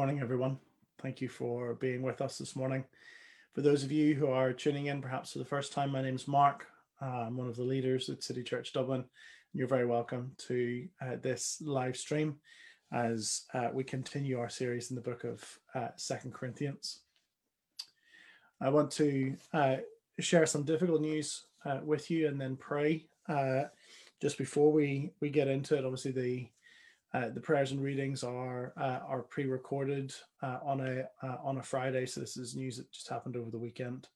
Morning, everyone. Thank you for being with us this morning. For those of you who are tuning in, perhaps for the first time, my name is Mark. I'm one of the leaders at City Church Dublin. You're very welcome to uh, this live stream as uh, we continue our series in the book of uh, Second Corinthians. I want to uh, share some difficult news uh, with you and then pray just before we we get into it. Obviously, the uh, the prayers and readings are uh, are pre-recorded uh, on a on a Friday, so this is news that just happened over the weekend.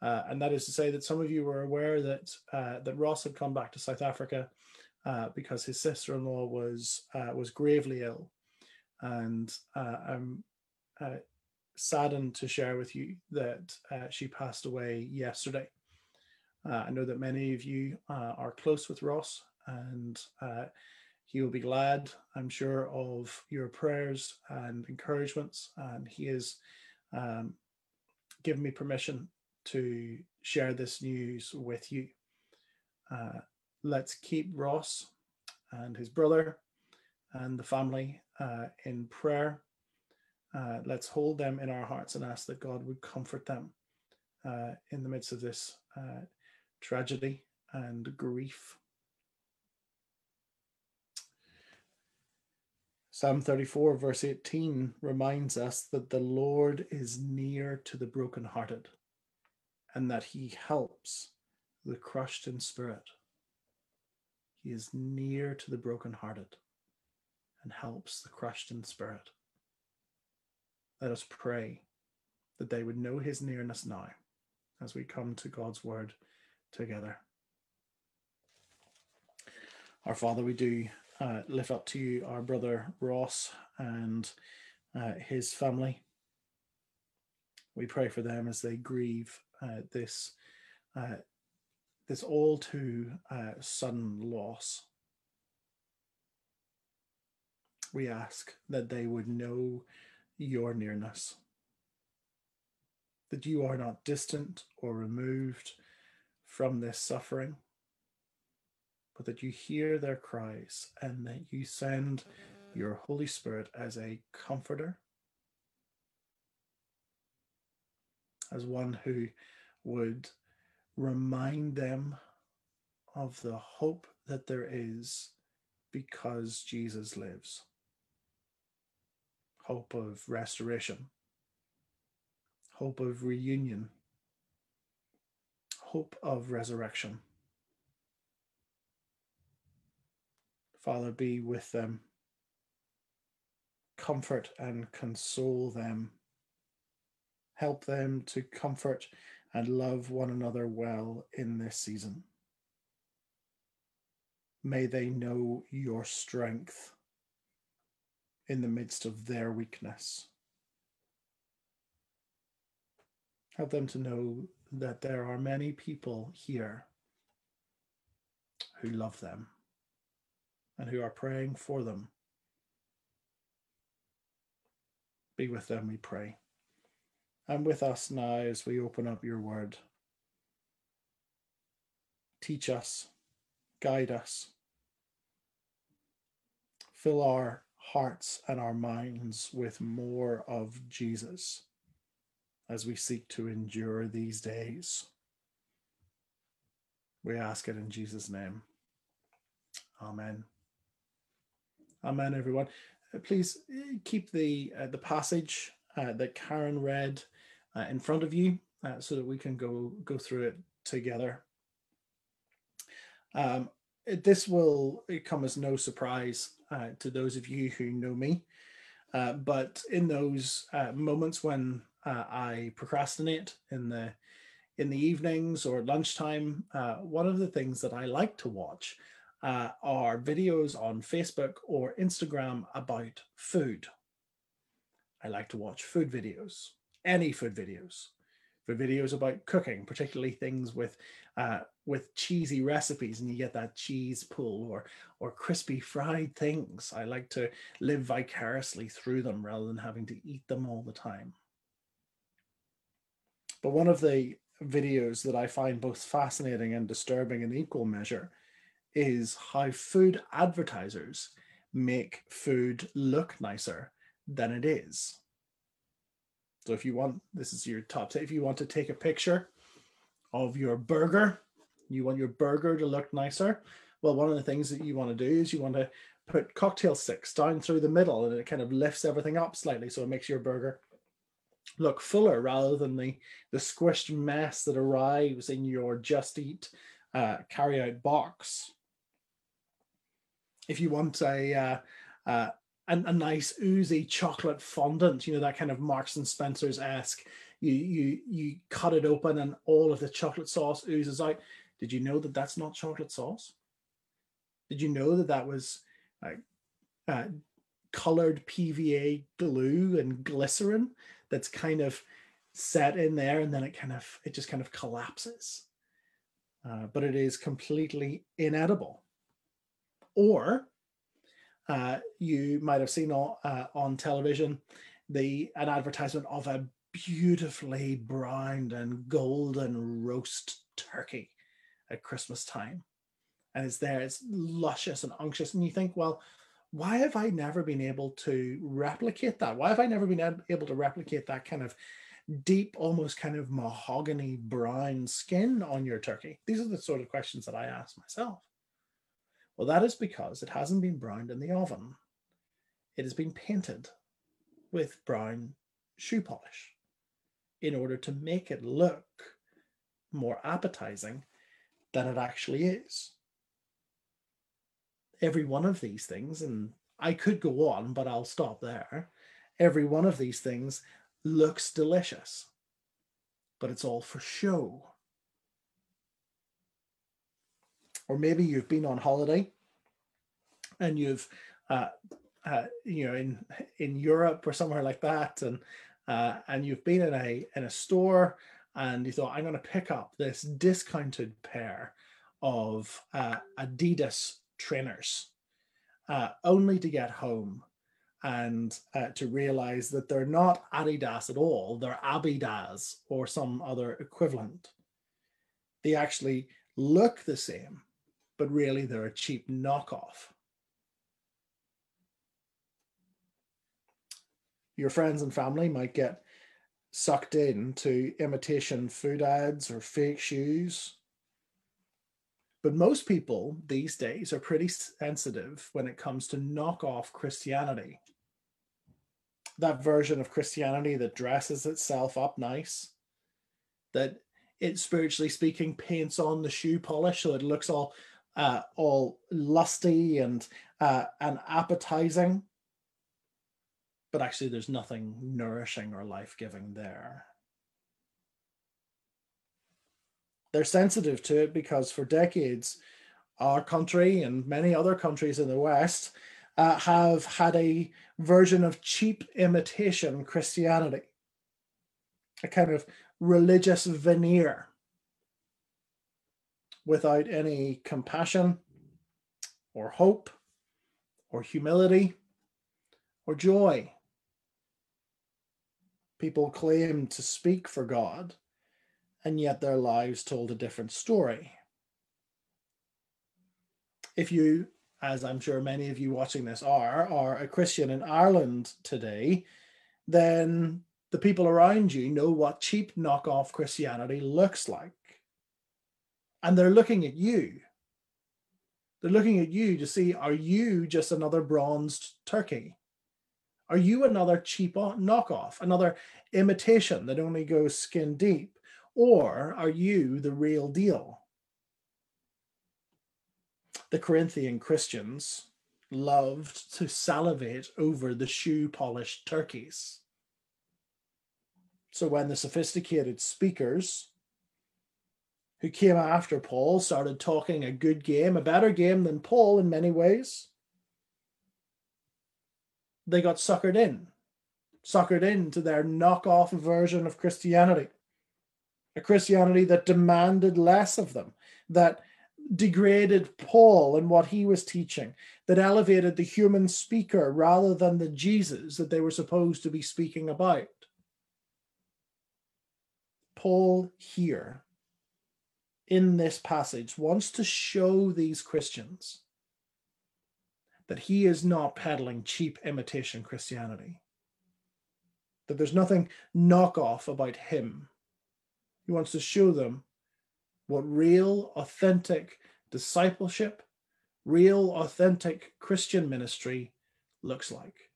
and that is to say that some of you were aware that that Ross had come back to South Africa because his sister-in-law was was gravely ill, and I'm saddened to share with you that uh, she passed away yesterday. Uh, I know that many of you uh, are close with Ross, and uh, he will be glad, I'm sure, of your prayers and encouragements. And he has um, given me permission to share this news with you. Uh, let's keep Ross and his brother and the family uh, in prayer uh, let's hold them in our hearts and ask that God would comfort them uh, in the midst of this uh, tragedy and grief. Psalm 34, verse 18, reminds us that the Lord is near to the brokenhearted and that he helps the crushed in spirit. He is near to the brokenhearted and helps the crushed in spirit. Let us pray that they would know his nearness now as we come to God's word together. Our Father, we do uh, lift up to you our brother Ross and uh, his family. We pray for them as they grieve uh, this uh, this all too uh, sudden loss. We ask that they would know your nearness. That you are not distant or removed from this suffering, but that you hear their cries and that you send your Holy Spirit as a comforter, as one who would remind them of the hope that there is because Jesus lives. Hope of restoration, hope of reunion, hope of resurrection. Father, be with them, comfort and console them, help them to comfort and love one another well in this season. May they know your strength in the midst of their weakness. Help them to know that there are many people here who love them and who are praying for them. Be with them, we pray. And with us now as we open up your word. Teach us, guide us, fill our hearts and our minds with more of Jesus as we seek to endure these days. We ask it in Jesus' name. Amen. Amen, everyone. Uh, please uh, keep the uh, the passage uh, that Karen read uh, in front of you uh, so that we can go go through it together. Um, this will come as no surprise to those of you who know me. But in those moments when I procrastinate in the in the evenings or lunchtime, one of the things that I like to watch uh, are videos on Facebook or Instagram about food. I like to watch food videos, any food videos for videos about cooking, particularly things with uh, with cheesy recipes, and you get that cheese pull or or crispy fried things. I like to live vicariously through them rather than having to eat them all the time. But one of the videos that I find both fascinating and disturbing in equal measure is how food advertisers make food look nicer than it is. So if you want, this is your top tip. If you want to take a picture of your burger, you want your burger to look nicer. Well, one of the things that you want to do is you want to put cocktail sticks down through the middle and it kind of lifts everything up slightly. So it makes your burger look fuller rather than the, the squished mess that arrives in your just eat uh, carry out box. If you want a, uh, uh, a, a nice oozy chocolate fondant, you know, that kind of Marks and Spencer's esque, you, you, you cut it open and all of the chocolate sauce oozes out. Did you know that that's not chocolate sauce? Did you know that that was like uh, colored PVA glue and glycerin that's kind of set in there and then it kind of it just kind of collapses uh, but it is completely inedible or uh, you might have seen on, uh, on television the an advertisement of a beautifully browned and golden roast turkey at christmas time and it's there it's luscious and unctuous and you think well why have I never been able to replicate that? Why have I never been able to replicate that kind of deep, almost kind of mahogany brown skin on your turkey? These are the sort of questions that I ask myself. Well, that is because it hasn't been browned in the oven. It has been painted with brown shoe polish in order to make it look more appetizing than it actually is every one of these things, and I could go on, but I'll stop there. Every one of these things looks delicious, but it's all for show. Or maybe you've been on holiday and you've, uh, uh, you know, in in Europe or somewhere like that, and uh, and you've been in a in a store and you thought, I'm going to pick up this discounted pair of uh, Adidas trainers, uh, only to get home and uh, to realize that they're not Adidas at all, they're Abidas or some other equivalent. They actually look the same, but really they're a cheap knockoff. Your friends and family might get sucked into imitation food ads or fake shoes but most people these days are pretty sensitive when it comes to knockoff Christianity. That version of Christianity that dresses itself up nice, that it spiritually speaking paints on the shoe polish so it looks all uh, all lusty and uh, and appetizing. But actually, there's nothing nourishing or life giving there. they're sensitive to it because for decades, our country and many other countries in the West uh, have had a version of cheap imitation Christianity, a kind of religious veneer without any compassion or hope or humility or joy. People claim to speak for God and yet their lives told a different story. If you, as I'm sure many of you watching this are, are a Christian in Ireland today, then the people around you know what cheap knockoff Christianity looks like. And they're looking at you. They're looking at you to see are you just another bronzed turkey? Are you another cheap knockoff, another imitation that only goes skin deep? Or are you the real deal? The Corinthian Christians loved to salivate over the shoe polished turkeys. So when the sophisticated speakers who came after Paul started talking a good game, a better game than Paul in many ways, they got suckered in, suckered into their knockoff version of Christianity a Christianity that demanded less of them, that degraded Paul and what he was teaching, that elevated the human speaker rather than the Jesus that they were supposed to be speaking about. Paul here in this passage wants to show these Christians that he is not peddling cheap imitation Christianity. that there's nothing knockoff about him. He wants to show them what real, authentic discipleship, real, authentic Christian ministry looks like.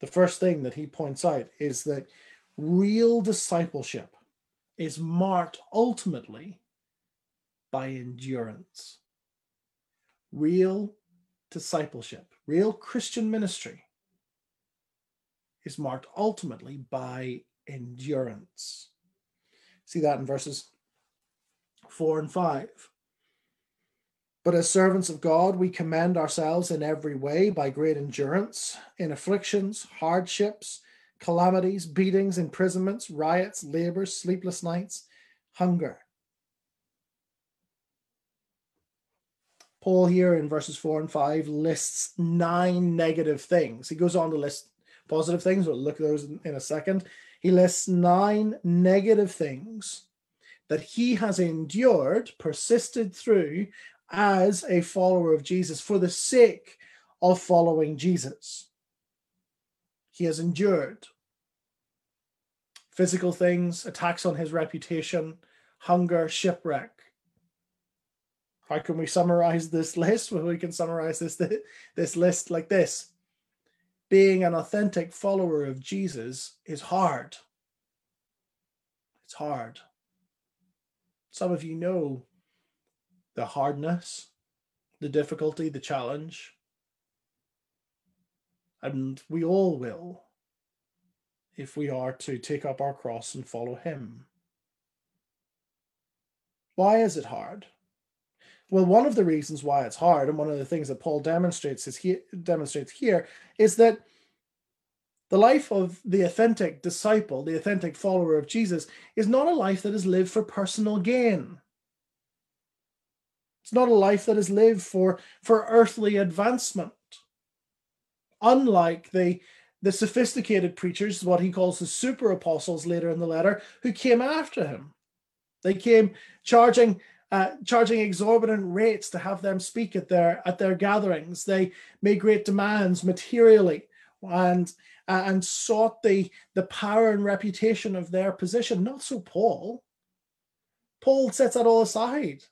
The first thing that he points out is that real discipleship is marked ultimately by endurance. Real discipleship, real Christian ministry is marked ultimately by endurance. See that in verses 4 and 5. But as servants of God, we commend ourselves in every way by great endurance, in afflictions, hardships, calamities, beatings, imprisonments, riots, labors, sleepless nights, hunger. Paul here in verses 4 and 5 lists nine negative things. He goes on to list positive things. We'll look at those in, in a second. He lists nine negative things that he has endured, persisted through, as a follower of Jesus for the sake of following Jesus. He has endured physical things, attacks on his reputation, hunger, shipwreck. How can we summarize this list? Well, we can summarize this, this list like this Being an authentic follower of Jesus is hard. It's hard. Some of you know the hardness, the difficulty, the challenge. And we all will if we are to take up our cross and follow Him. Why is it hard? Well, one of the reasons why it's hard, and one of the things that Paul demonstrates is he demonstrates here, is that the life of the authentic disciple, the authentic follower of Jesus, is not a life that is lived for personal gain. It's not a life that is lived for, for earthly advancement. Unlike the, the sophisticated preachers, what he calls the super apostles later in the letter, who came after him. They came charging uh, charging exorbitant rates to have them speak at their at their gatherings. They made great demands materially and uh, and sought the the power and reputation of their position. Not so Paul. Paul sets that all aside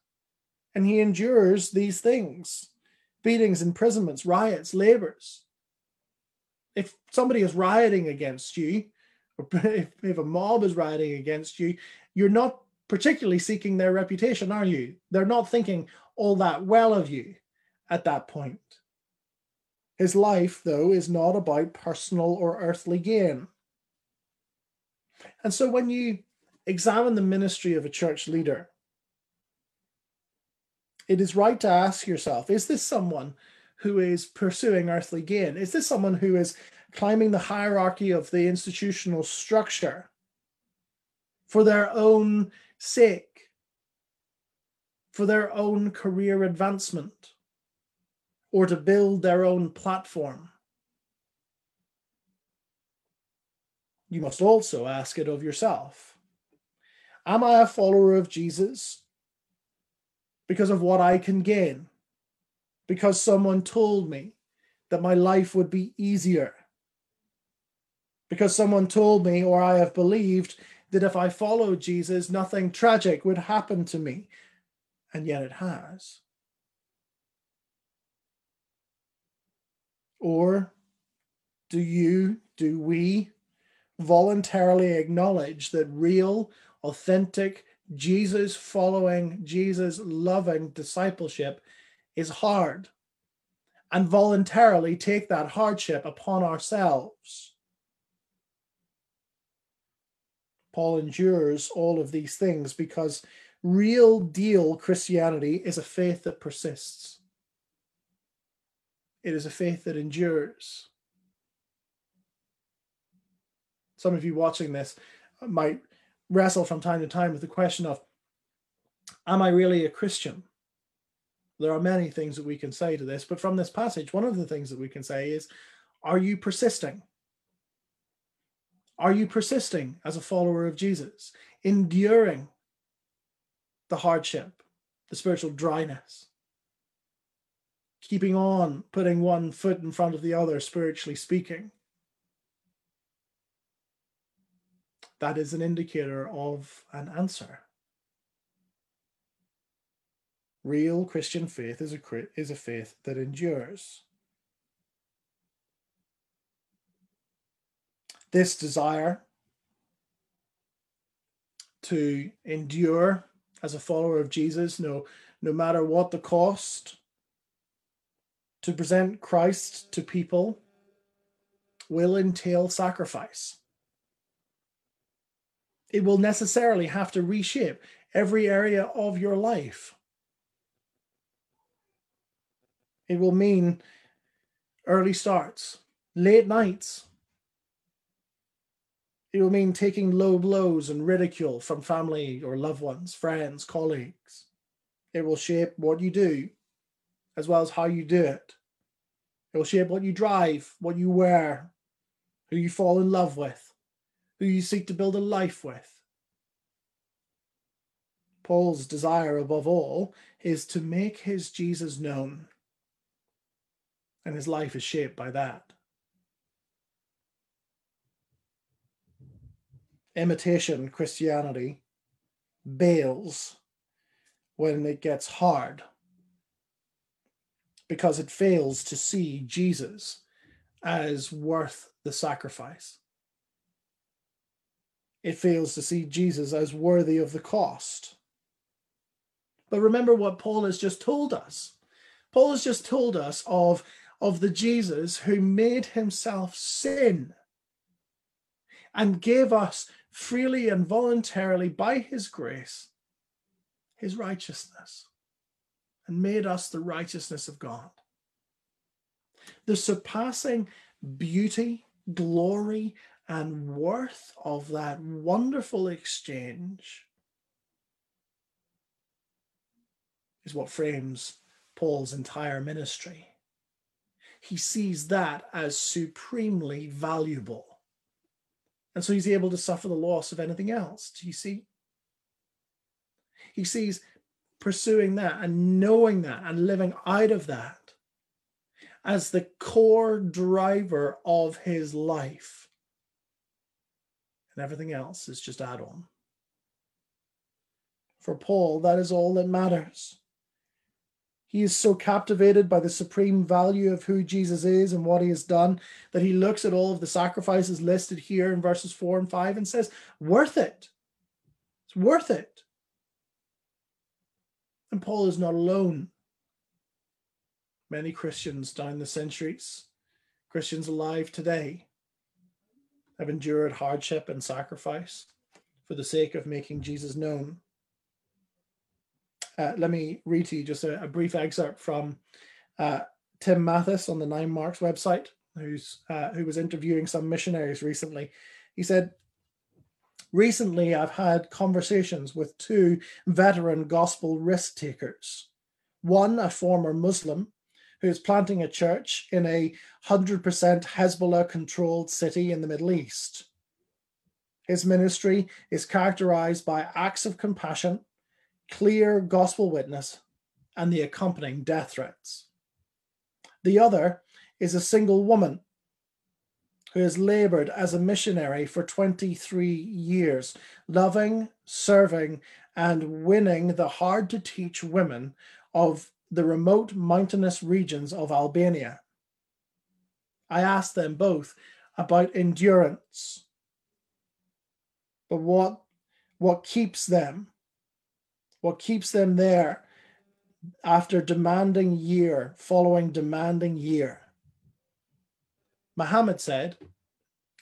and he endures these things beatings, imprisonments, riots, labors. If somebody is rioting against you, or if, if a mob is rioting against you, you're not particularly seeking their reputation, are you? They're not thinking all that well of you at that point. His life, though, is not about personal or earthly gain. And so when you examine the ministry of a church leader, it is right to ask yourself is this someone who is pursuing earthly gain? Is this someone who is climbing the hierarchy of the institutional structure for their own sake, for their own career advancement, or to build their own platform? You must also ask it of yourself Am I a follower of Jesus because of what I can gain, because someone told me that my life would be easier, because someone told me or I have believed that if I followed Jesus, nothing tragic would happen to me. And yet it has. Or do you, do we voluntarily acknowledge that real, authentic Jesus following, Jesus loving discipleship is hard and voluntarily take that hardship upon ourselves. Paul endures all of these things because real deal Christianity is a faith that persists. It is a faith that endures. Some of you watching this might wrestle from time to time with the question of, am I really a Christian? There are many things that we can say to this, but from this passage, one of the things that we can say is, are you persisting? Are you persisting as a follower of Jesus, enduring the hardship, the spiritual dryness, keeping on, putting one foot in front of the other, spiritually speaking? that is an indicator of an answer. Real Christian faith is a, is a faith that endures. This desire to endure as a follower of Jesus, no, no matter what the cost, to present Christ to people will entail sacrifice. It will necessarily have to reshape every area of your life. It will mean early starts, late nights. It will mean taking low blows and ridicule from family or loved ones, friends, colleagues. It will shape what you do as well as how you do it. It will shape what you drive, what you wear, who you fall in love with, who you seek to build a life with. Paul's desire above all is to make his Jesus known and his life is shaped by that. Imitation Christianity bails when it gets hard because it fails to see Jesus as worth the sacrifice. It fails to see Jesus as worthy of the cost. But remember what Paul has just told us. Paul has just told us of of the Jesus who made himself sin and gave us freely and voluntarily by his grace his righteousness and made us the righteousness of God. The surpassing beauty, glory, and worth of that wonderful exchange is what frames Paul's entire ministry he sees that as supremely valuable. And so he's able to suffer the loss of anything else. Do you see? He sees pursuing that and knowing that and living out of that as the core driver of his life. And everything else is just add on. For Paul, that is all that matters. He is so captivated by the supreme value of who Jesus is and what he has done that he looks at all of the sacrifices listed here in verses 4 and 5 and says, Worth it. It's worth it. And Paul is not alone. Many Christians down the centuries, Christians alive today, have endured hardship and sacrifice for the sake of making Jesus known. Uh, let me read to you just a, a brief excerpt from uh, Tim Mathis on the Nine Marks website, who's uh, who was interviewing some missionaries recently. He said, "Recently, I've had conversations with two veteran gospel risk takers. One, a former Muslim, who is planting a church in a hundred percent Hezbollah-controlled city in the Middle East." His ministry is characterized by acts of compassion, clear gospel witness, and the accompanying death threats. The other is a single woman who has labored as a missionary for 23 years, loving, serving, and winning the hard to teach women of the remote mountainous regions of Albania. I asked them both about endurance, but what, what keeps them what keeps them there after demanding year following demanding year. Muhammad said,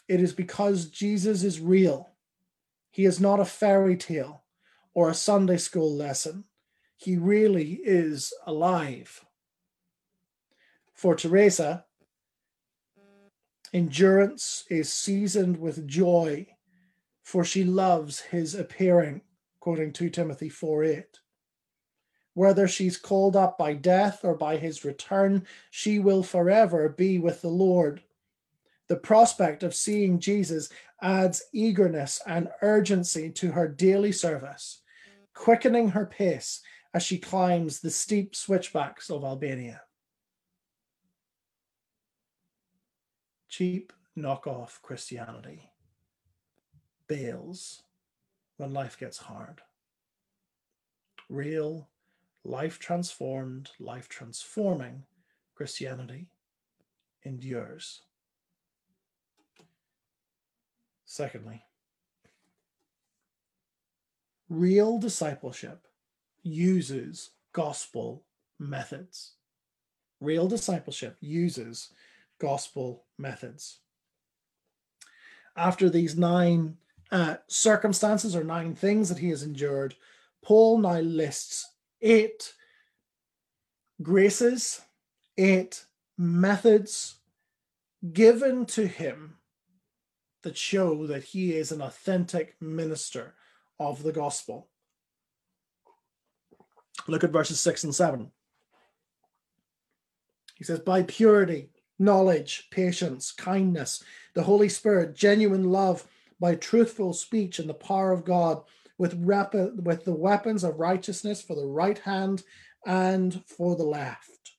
It is because Jesus is real. He is not a fairy tale or a Sunday school lesson. He really is alive. For Teresa, endurance is seasoned with joy, for she loves his appearing quoting 2 Timothy 4 8. Whether she's called up by death or by his return, she will forever be with the Lord. The prospect of seeing Jesus adds eagerness and urgency to her daily service, quickening her pace as she climbs the steep switchbacks of Albania. Cheap knockoff Christianity bails when life gets hard. Real, life transformed, life transforming Christianity endures. Secondly, real discipleship uses gospel methods. Real discipleship uses gospel methods. After these nine uh, circumstances or nine things that he has endured, Paul now lists eight graces, eight methods given to him that show that he is an authentic minister of the gospel. Look at verses 6 and 7. He says, By purity, knowledge, patience, kindness, the Holy Spirit, genuine love, by truthful speech and the power of God, with, rapid, with the weapons of righteousness for the right hand and for the left.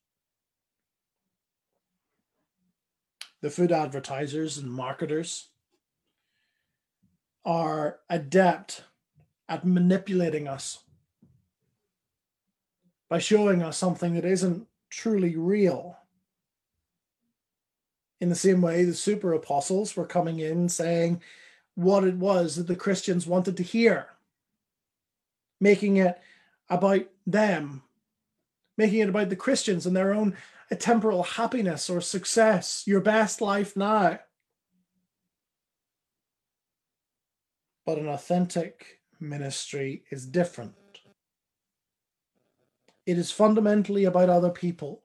The food advertisers and marketers are adept at manipulating us by showing us something that isn't truly real. In the same way, the super apostles were coming in saying what it was that the Christians wanted to hear, making it about them, making it about the Christians and their own temporal happiness or success, your best life now. But an authentic ministry is different. It is fundamentally about other people.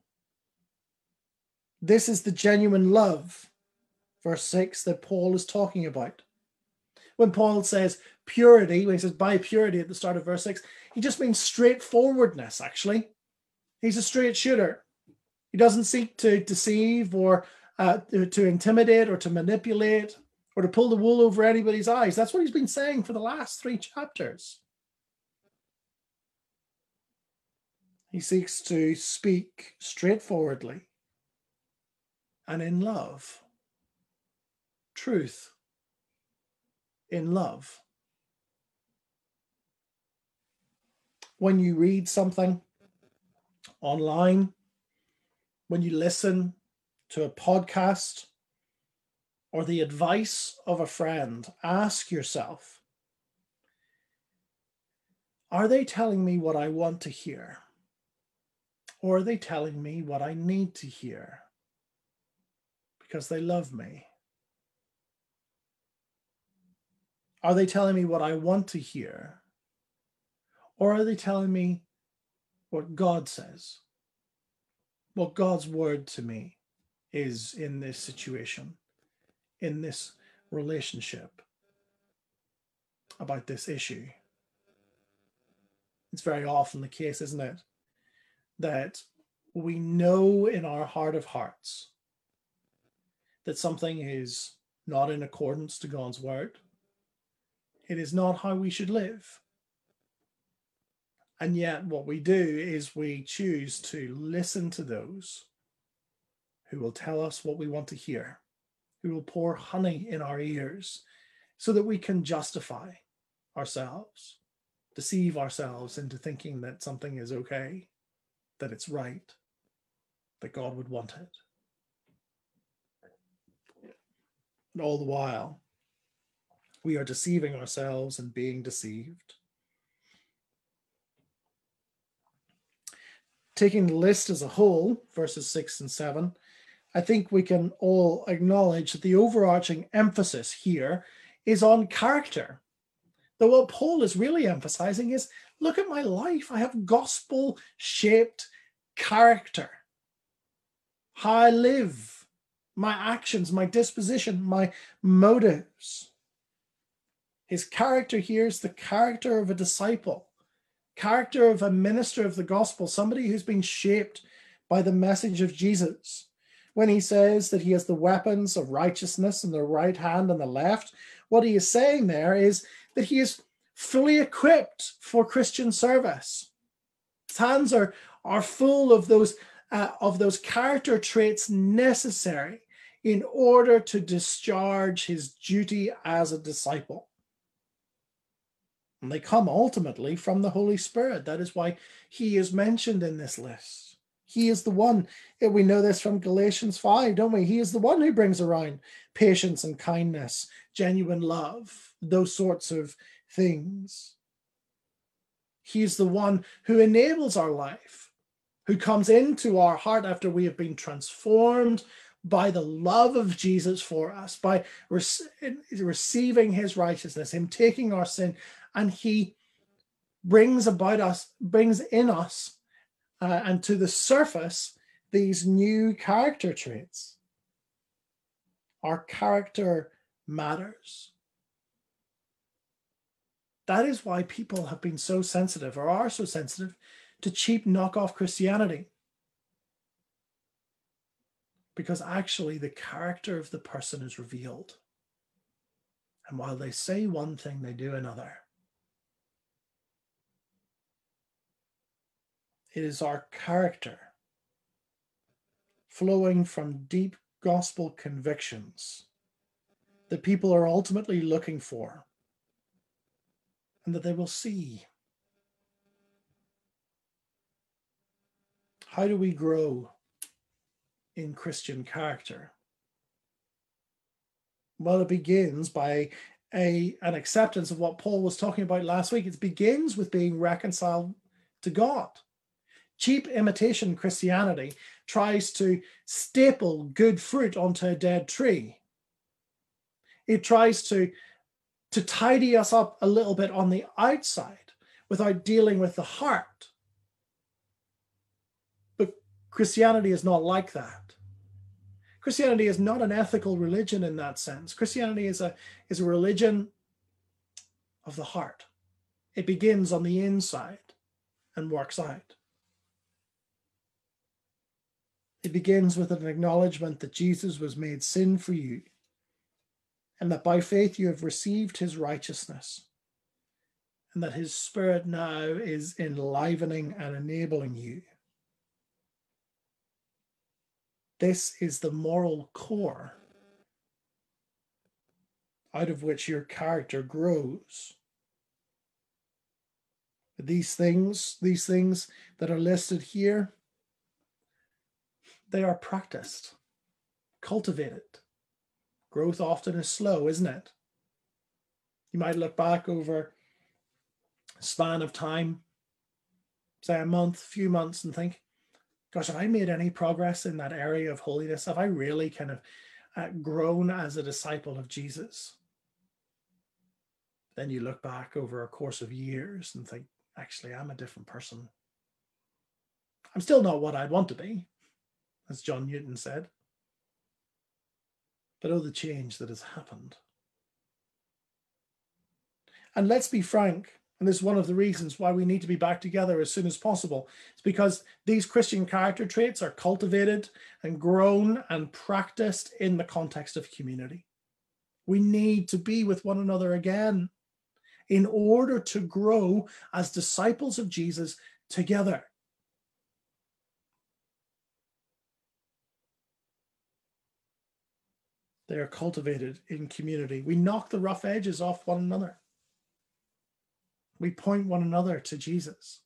This is the genuine love, verse 6, that Paul is talking about. When Paul says purity, when he says by purity at the start of verse 6, he just means straightforwardness, actually. He's a straight shooter. He doesn't seek to deceive or uh, to intimidate or to manipulate or to pull the wool over anybody's eyes. That's what he's been saying for the last three chapters. He seeks to speak straightforwardly and in love. Truth in love. When you read something online, when you listen to a podcast or the advice of a friend, ask yourself Are they telling me what I want to hear? Or are they telling me what I need to hear? Because they love me. Are they telling me what I want to hear? Or are they telling me what God says? What God's word to me is in this situation, in this relationship, about this issue. It's very often the case, isn't it? that we know in our heart of hearts that something is not in accordance to God's word. It is not how we should live. And yet, what we do is we choose to listen to those who will tell us what we want to hear, who will pour honey in our ears so that we can justify ourselves, deceive ourselves into thinking that something is okay that it's right, that God would want it. And all the while, we are deceiving ourselves and being deceived. Taking the list as a whole, verses six and seven, I think we can all acknowledge that the overarching emphasis here is on character. That what Paul is really emphasizing is Look at my life. I have gospel shaped character. How I live, my actions, my disposition, my motives. His character here is the character of a disciple, character of a minister of the gospel, somebody who's been shaped by the message of Jesus. When he says that he has the weapons of righteousness in the right hand and the left, what he is saying there is that he is fully equipped for Christian service. His hands are, are full of those, uh, of those character traits necessary in order to discharge his duty as a disciple. And they come ultimately from the Holy Spirit. That is why he is mentioned in this list. He is the one, we know this from Galatians 5, don't we? He is the one who brings around patience and kindness, genuine love, those sorts of things. He's the one who enables our life, who comes into our heart after we have been transformed by the love of Jesus for us, by receiving his righteousness, him taking our sin, and he brings about us, brings in us, uh, and to the surface these new character traits. Our character matters. That is why people have been so sensitive or are so sensitive to cheap knockoff Christianity. Because actually, the character of the person is revealed. And while they say one thing, they do another. It is our character flowing from deep gospel convictions that people are ultimately looking for and that they will see. How do we grow in Christian character? Well, it begins by a, an acceptance of what Paul was talking about last week. It begins with being reconciled to God. Cheap imitation Christianity tries to staple good fruit onto a dead tree. It tries to to tidy us up a little bit on the outside without dealing with the heart. But Christianity is not like that. Christianity is not an ethical religion in that sense. Christianity is a, is a religion of the heart. It begins on the inside and works out. It begins with an acknowledgement that Jesus was made sin for you and that by faith you have received his righteousness, and that his spirit now is enlivening and enabling you. This is the moral core out of which your character grows. These things, these things that are listed here, they are practiced, cultivated growth often is slow, isn't it? You might look back over a span of time, say a month, few months, and think, gosh, have I made any progress in that area of holiness? Have I really kind of uh, grown as a disciple of Jesus? Then you look back over a course of years and think, actually, I'm a different person. I'm still not what I'd want to be, as John Newton said but oh, the change that has happened. And let's be frank, and this is one of the reasons why we need to be back together as soon as possible. It's because these Christian character traits are cultivated and grown and practiced in the context of community. We need to be with one another again in order to grow as disciples of Jesus together. They are cultivated in community. We knock the rough edges off one another. We point one another to Jesus.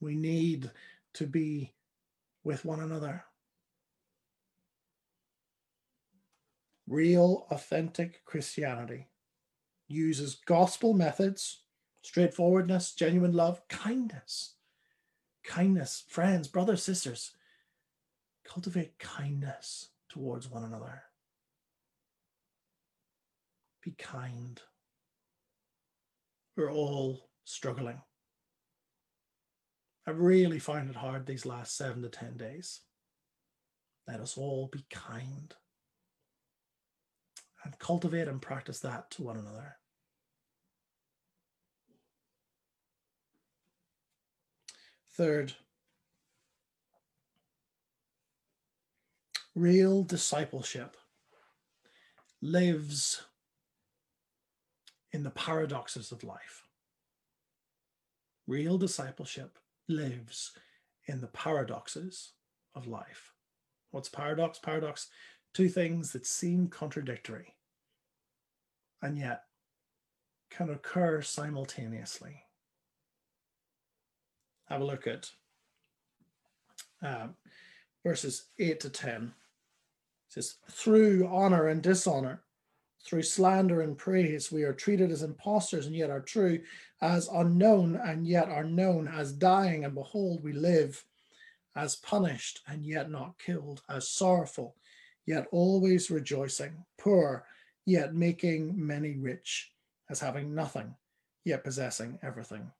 We need to be with one another. Real, authentic Christianity uses gospel methods, straightforwardness, genuine love, kindness. Kindness, friends, brothers, sisters, cultivate kindness towards one another. Be kind. We're all struggling. I really find it hard these last seven to 10 days. Let us all be kind and cultivate and practice that to one another. Third, real discipleship lives in the paradoxes of life. Real discipleship lives in the paradoxes of life. What's paradox? Paradox, two things that seem contradictory and yet can occur simultaneously. Have a look at um, verses 8 to 10. It says, Through honor and dishonor, through slander and praise, we are treated as impostors and yet are true, as unknown and yet are known, as dying and behold, we live, as punished and yet not killed, as sorrowful, yet always rejoicing, poor, yet making many rich, as having nothing, yet possessing everything.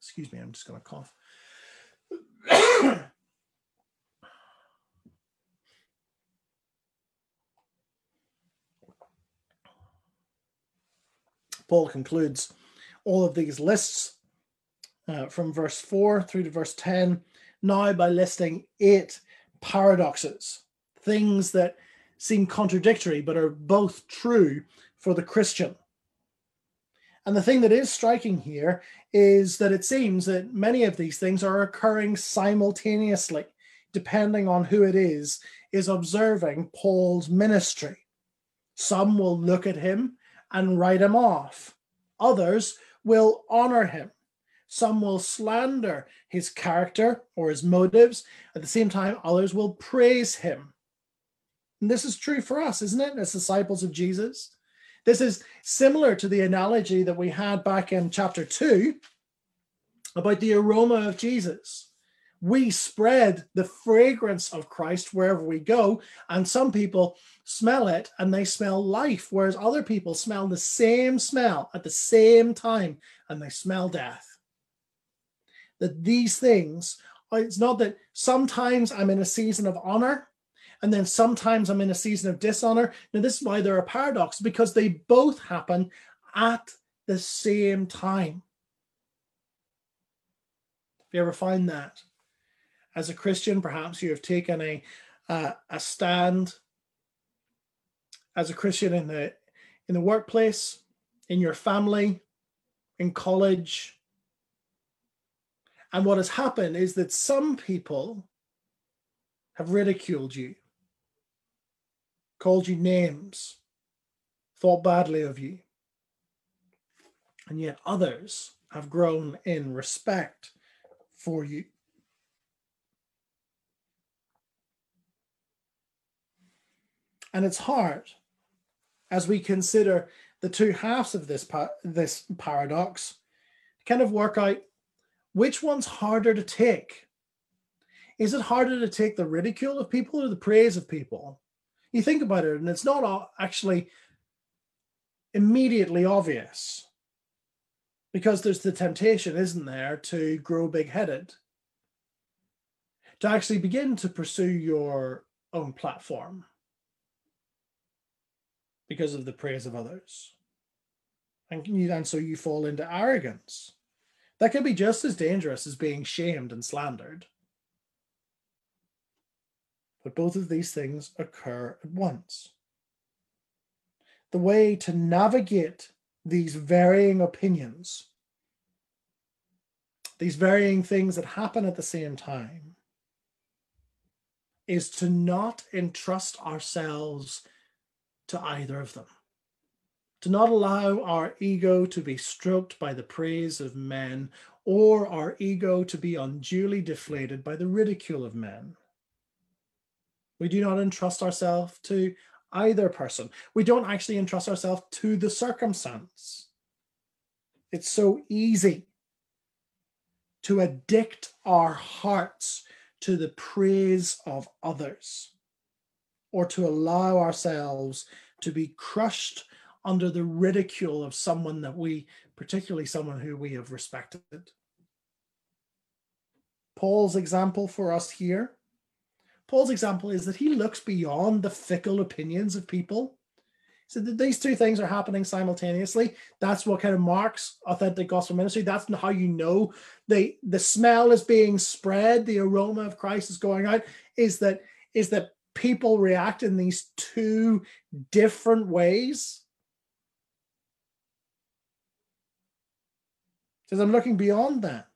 Excuse me, I'm just going to cough. Paul concludes all of these lists uh, from verse 4 through to verse 10 now by listing eight paradoxes, things that seem contradictory but are both true for the Christian. And the thing that is striking here is that it seems that many of these things are occurring simultaneously, depending on who it is, is observing Paul's ministry. Some will look at him and write him off. Others will honor him. Some will slander his character or his motives. At the same time, others will praise him. And this is true for us, isn't it, as disciples of Jesus? This is similar to the analogy that we had back in chapter 2 about the aroma of Jesus. We spread the fragrance of Christ wherever we go, and some people smell it and they smell life, whereas other people smell the same smell at the same time and they smell death. That these things, uh, it's not that sometimes I'm in a season of honor and then sometimes I'm in a season of dishonor. Now, this is why they're a paradox because they both happen at the same time. If you ever find that, as a Christian, perhaps you have taken a uh, a stand as a Christian in the in the workplace, in your family, in college. And what has happened is that some people have ridiculed you called you names, thought badly of you. And yet others have grown in respect for you. And it's hard as we consider the two halves of this, this paradox to kind of work out which one's harder to take. Is it harder to take the ridicule of people or the praise of people? you think about it, and it's not actually immediately obvious because there's the temptation, isn't there, to grow big headed, to actually begin to pursue your own platform because of the praise of others. And, you, and so you fall into arrogance. That can be just as dangerous as being shamed and slandered. But both of these things occur at once. The way to navigate these varying opinions, these varying things that happen at the same time, is to not entrust ourselves to either of them. To not allow our ego to be stroked by the praise of men or our ego to be unduly deflated by the ridicule of men. We do not entrust ourselves to either person. We don't actually entrust ourselves to the circumstance. It's so easy to addict our hearts to the praise of others or to allow ourselves to be crushed under the ridicule of someone that we, particularly someone who we have respected. Paul's example for us here Paul's example is that he looks beyond the fickle opinions of people. So that these two things are happening simultaneously. That's what kind of marks authentic gospel ministry. That's how you know the the smell is being spread, the aroma of Christ is going out. Is that is that people react in these two different ways? Because I'm looking beyond that.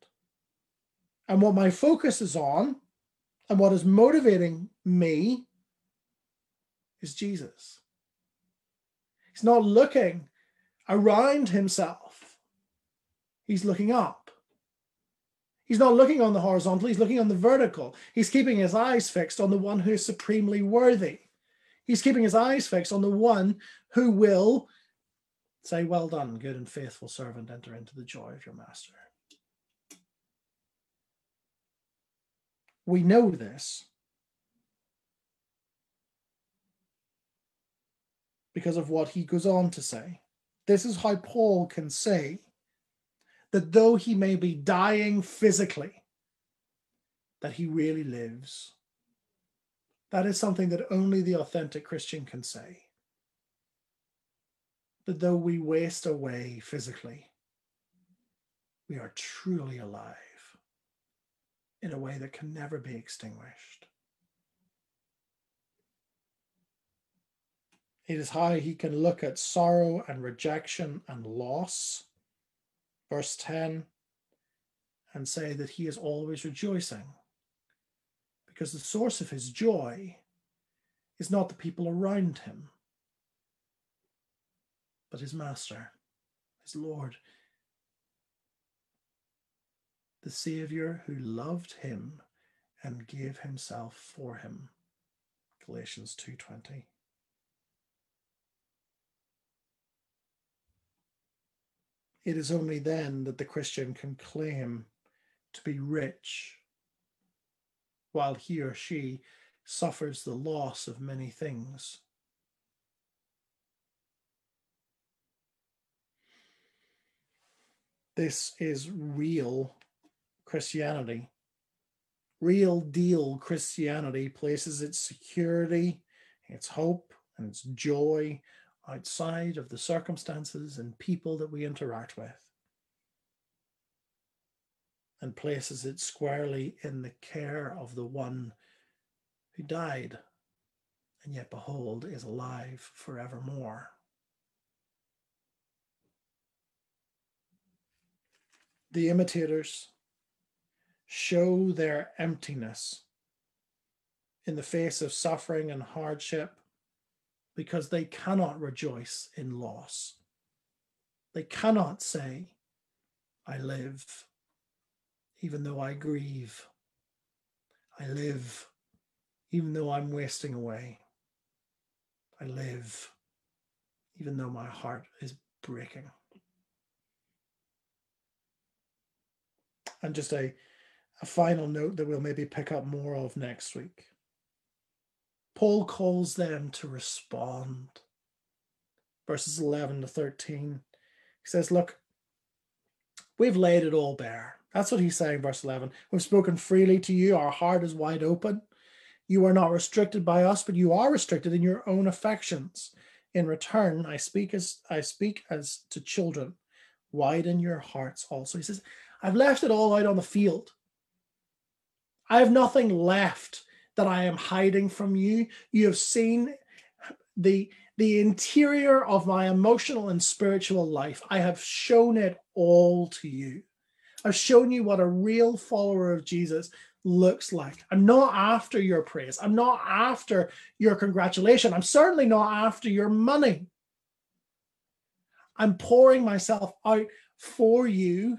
And what my focus is on and what is motivating me is Jesus. He's not looking around himself, he's looking up. He's not looking on the horizontal, he's looking on the vertical. He's keeping his eyes fixed on the one who is supremely worthy. He's keeping his eyes fixed on the one who will say, Well done, good and faithful servant, enter into the joy of your master. We know this because of what he goes on to say. This is how Paul can say that though he may be dying physically, that he really lives. That is something that only the authentic Christian can say. That though we waste away physically, we are truly alive in a way that can never be extinguished. It is how he can look at sorrow and rejection and loss, verse 10, and say that he is always rejoicing. Because the source of his joy is not the people around him, but his master, his Lord, the Savior who loved him and gave himself for him. Galatians 2:20. It is only then that the Christian can claim to be rich while he or she suffers the loss of many things. This is real Christianity. Real deal Christianity places its security, its hope, and its joy outside of the circumstances and people that we interact with and places it squarely in the care of the one who died and yet behold is alive forevermore. The imitators show their emptiness in the face of suffering and hardship because they cannot rejoice in loss. They cannot say, I live, even though I grieve. I live, even though I'm wasting away. I live, even though my heart is breaking. And just a, a final note that we'll maybe pick up more of next week. Paul calls them to respond. Verses 11 to 13. He says, Look, we've laid it all bare. That's what he's saying, verse 11. We've spoken freely to you. Our heart is wide open. You are not restricted by us, but you are restricted in your own affections. In return, I speak as I speak as to children. Widen your hearts also. He says, I've left it all out on the field. I have nothing left that I am hiding from you. You have seen the the interior of my emotional and spiritual life. I have shown it all to you. I've shown you what a real follower of Jesus looks like. I'm not after your praise. I'm not after your congratulation. I'm certainly not after your money. I'm pouring myself out for you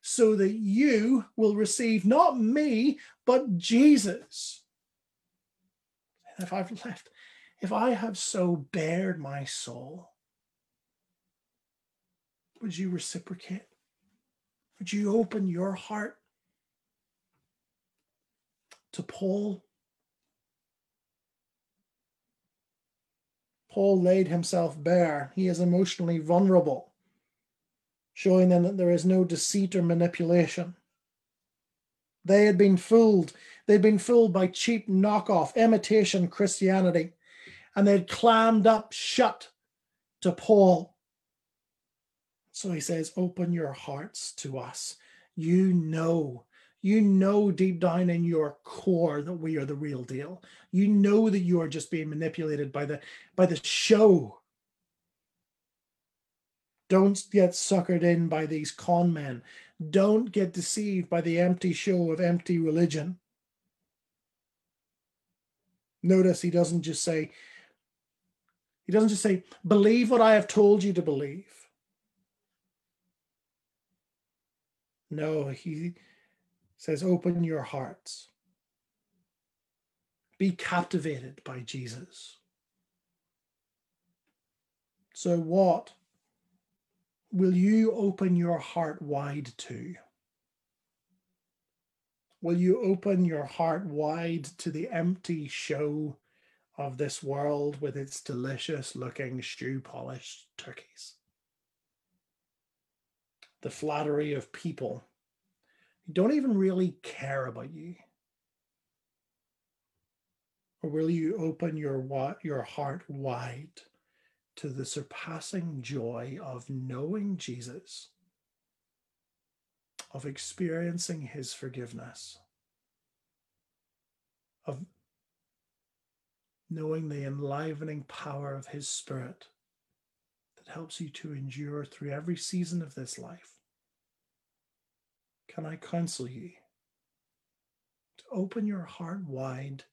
so that you will receive not me, but Jesus if I've left, if I have so bared my soul, would you reciprocate? Would you open your heart to Paul? Paul laid himself bare. He is emotionally vulnerable, showing them that there is no deceit or manipulation. They had been fooled. They'd been fooled by cheap knockoff, imitation Christianity, and they'd clammed up shut to Paul. So he says, Open your hearts to us. You know, you know deep down in your core that we are the real deal. You know that you are just being manipulated by the by the show. Don't get suckered in by these con men. Don't get deceived by the empty show of empty religion. Notice he doesn't just say, he doesn't just say, believe what I have told you to believe. No, he says, open your hearts. Be captivated by Jesus. So, what will you open your heart wide to? Will you open your heart wide to the empty show of this world with its delicious looking shoe polished turkeys? The flattery of people who don't even really care about you. Or will you open your, your heart wide to the surpassing joy of knowing Jesus, of experiencing his forgiveness, of knowing the enlivening power of his spirit that helps you to endure through every season of this life. Can I counsel you to open your heart wide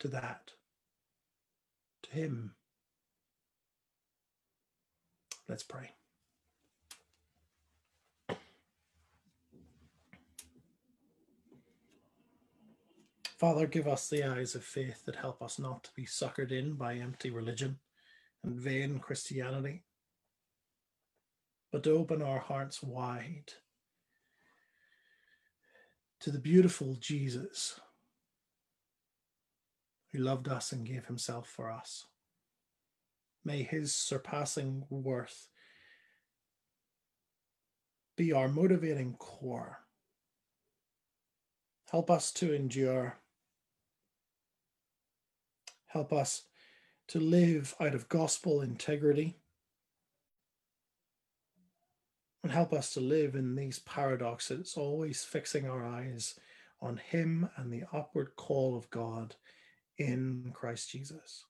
to that, to him? Let's pray. Father, give us the eyes of faith that help us not to be suckered in by empty religion and vain Christianity, but to open our hearts wide to the beautiful Jesus who loved us and gave himself for us. May his surpassing worth be our motivating core. Help us to endure. Help us to live out of gospel integrity. And help us to live in these paradoxes, always fixing our eyes on Him and the upward call of God in Christ Jesus.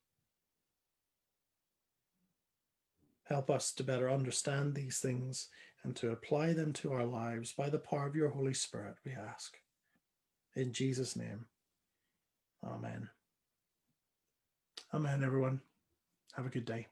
Help us to better understand these things and to apply them to our lives by the power of your Holy Spirit, we ask. In Jesus' name, Amen. Amen, everyone. Have a good day.